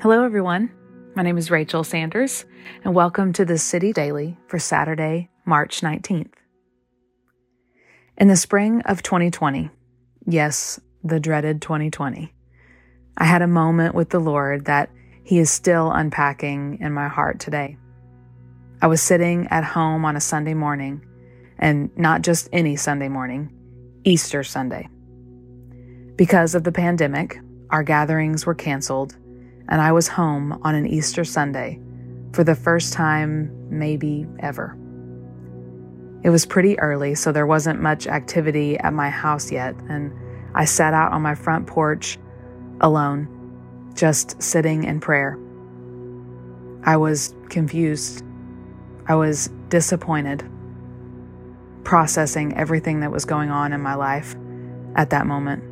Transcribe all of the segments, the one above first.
Hello, everyone. My name is Rachel Sanders, and welcome to the City Daily for Saturday, March 19th. In the spring of 2020, yes, the dreaded 2020, I had a moment with the Lord that He is still unpacking in my heart today. I was sitting at home on a Sunday morning, and not just any Sunday morning, Easter Sunday. Because of the pandemic, our gatherings were canceled and I was home on an Easter Sunday for the first time, maybe ever. It was pretty early, so there wasn't much activity at my house yet, and I sat out on my front porch alone, just sitting in prayer. I was confused. I was disappointed, processing everything that was going on in my life at that moment.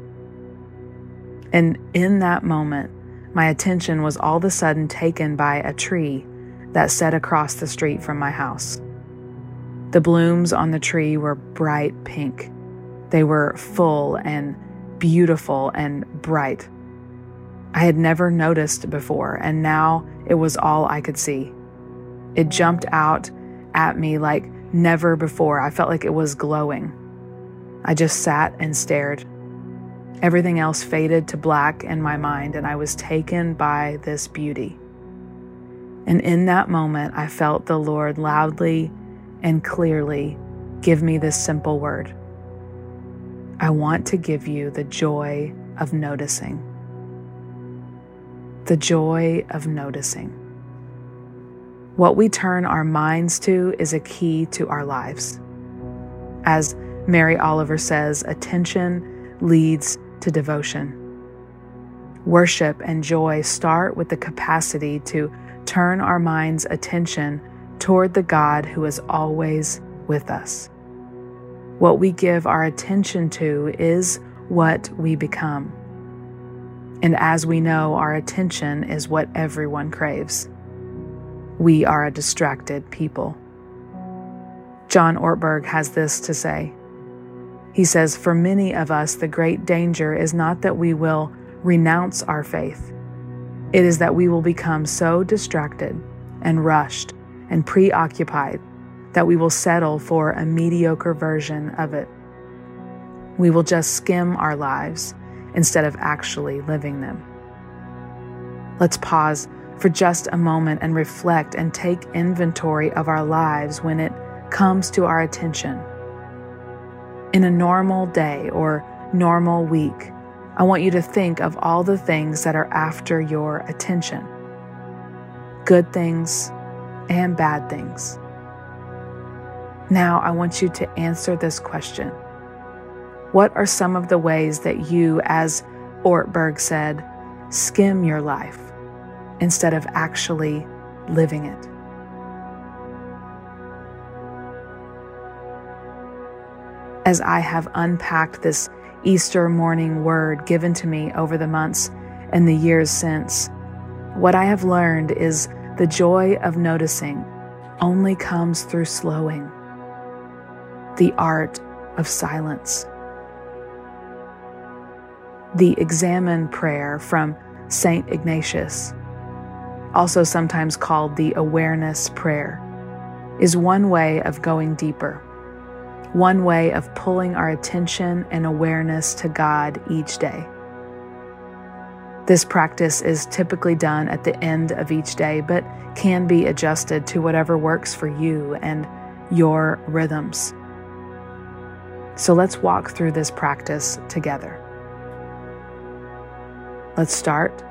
And in that moment, my attention was all of a sudden taken by a tree that set across the street from my house. The blooms on the tree were bright pink. They were full and beautiful and bright. I had never noticed before, and now it was all I could see. It jumped out at me like never before. I felt like it was glowing. I just sat and stared. Everything else faded to black in my mind, and I was taken by this beauty. And in that moment, I felt the Lord loudly and clearly give me this simple word I want to give you the joy of noticing. The joy of noticing. What we turn our minds to is a key to our lives. As Mary Oliver says, attention leads to devotion. Worship and joy start with the capacity to turn our mind's attention toward the God who is always with us. What we give our attention to is what we become. And as we know, our attention is what everyone craves. We are a distracted people. John Ortberg has this to say he says, For many of us, the great danger is not that we will renounce our faith, it is that we will become so distracted and rushed and preoccupied that we will settle for a mediocre version of it. We will just skim our lives instead of actually living them. Let's pause for just a moment and reflect and take inventory of our lives when it comes to our attention in a normal day or normal week, I want you to think of all the things that are after your attention good things and bad things. Now, I want you to answer this question What are some of the ways that you, as Ortberg said, skim your life instead of actually living it? As I have unpacked this Easter morning word given to me over the months and the years since, what I have learned is the joy of noticing only comes through slowing, the art of silence. The examen prayer from St. Ignatius, also sometimes called the awareness prayer, is one way of going deeper one way of pulling our attention and awareness to God each day. This practice is typically done at the end of each day, but can be adjusted to whatever works for you and your rhythms. So let's walk through this practice together. Let's start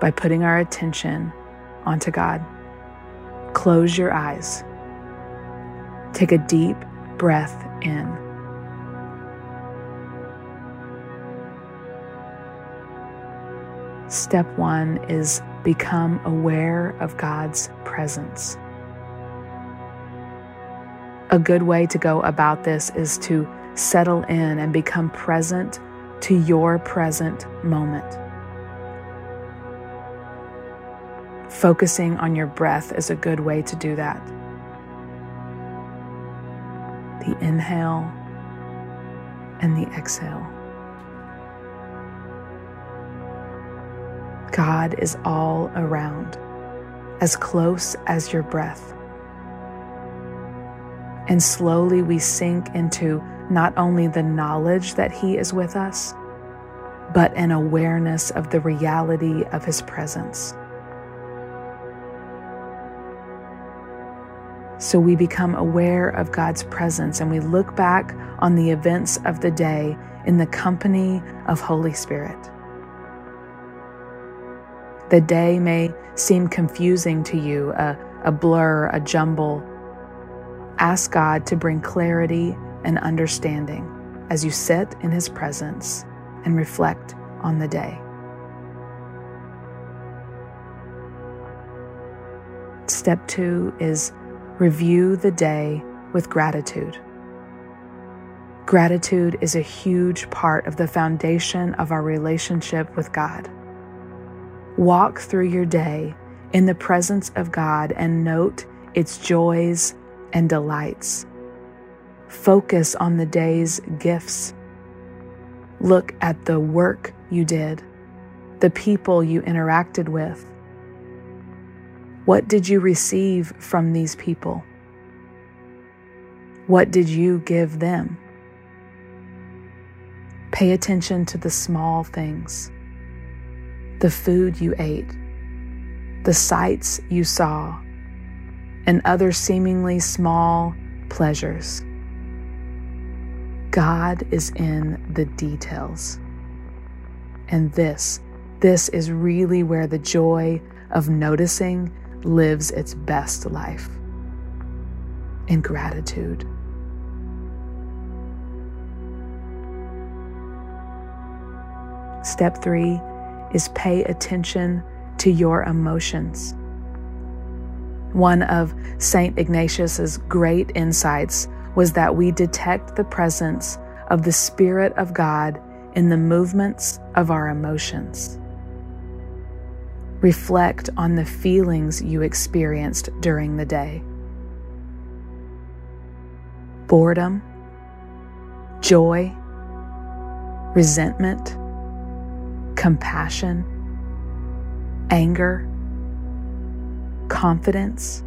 by putting our attention onto God. Close your eyes. Take a deep breath in. Step one is become aware of God's presence. A good way to go about this is to settle in and become present to your present moment. Focusing on your breath is a good way to do that the inhale and the exhale. God is all around, as close as your breath. And slowly we sink into not only the knowledge that He is with us, but an awareness of the reality of His presence. So we become aware of God's presence and we look back on the events of the day in the company of Holy Spirit. The day may seem confusing to you, a, a blur, a jumble. Ask God to bring clarity and understanding as you sit in His presence and reflect on the day. Step two is Review the day with gratitude. Gratitude is a huge part of the foundation of our relationship with God. Walk through your day in the presence of God and note its joys and delights. Focus on the day's gifts. Look at the work you did, the people you interacted with, what did you receive from these people? What did you give them? Pay attention to the small things the food you ate, the sights you saw, and other seemingly small pleasures. God is in the details. And this, this is really where the joy of noticing lives its best life in gratitude. Step three is pay attention to your emotions. One of St. Ignatius's great insights was that we detect the presence of the Spirit of God in the movements of our emotions. Reflect on the feelings you experienced during the day boredom, joy, resentment, compassion, anger, confidence.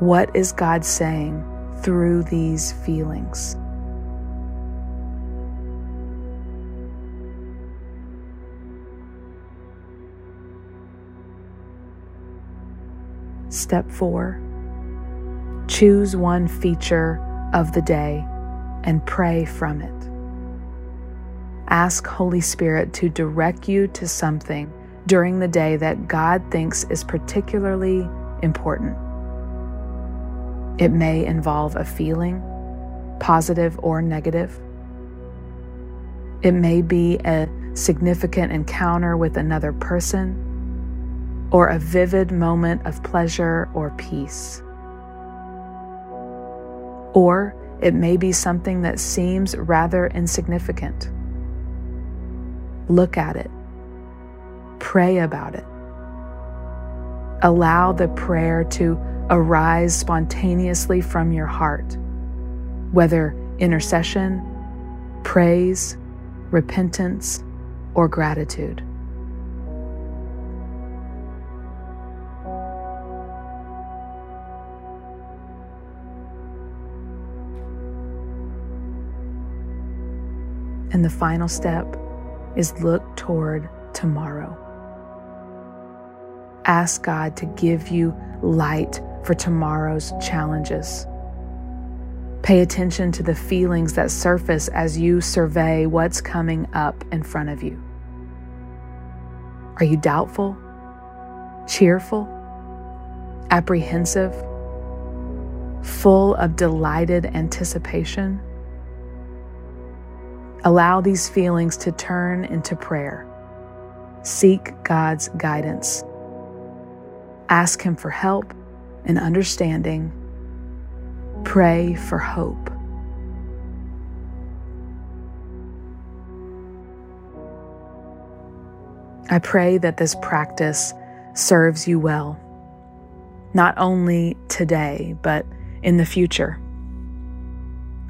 What is God saying through these feelings? Step four choose one feature of the day and pray from it. Ask Holy Spirit to direct you to something during the day that God thinks is particularly important. It may involve a feeling, positive or negative. It may be a significant encounter with another person or a vivid moment of pleasure or peace. Or it may be something that seems rather insignificant. Look at it, pray about it. Allow the prayer to arise spontaneously from your heart, whether intercession, praise, repentance, or gratitude. And the final step is look toward tomorrow. Ask God to give you light for tomorrow's challenges. Pay attention to the feelings that surface as you survey what's coming up in front of you. Are you doubtful, cheerful, apprehensive, full of delighted anticipation? Allow these feelings to turn into prayer. Seek God's guidance. Ask Him for help and understanding. Pray for hope. I pray that this practice serves you well, not only today, but in the future.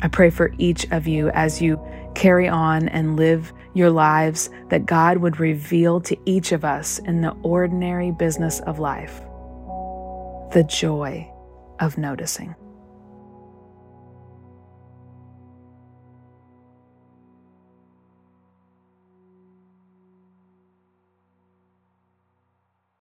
I pray for each of you as you carry on and live your lives that God would reveal to each of us in the ordinary business of life the joy of noticing.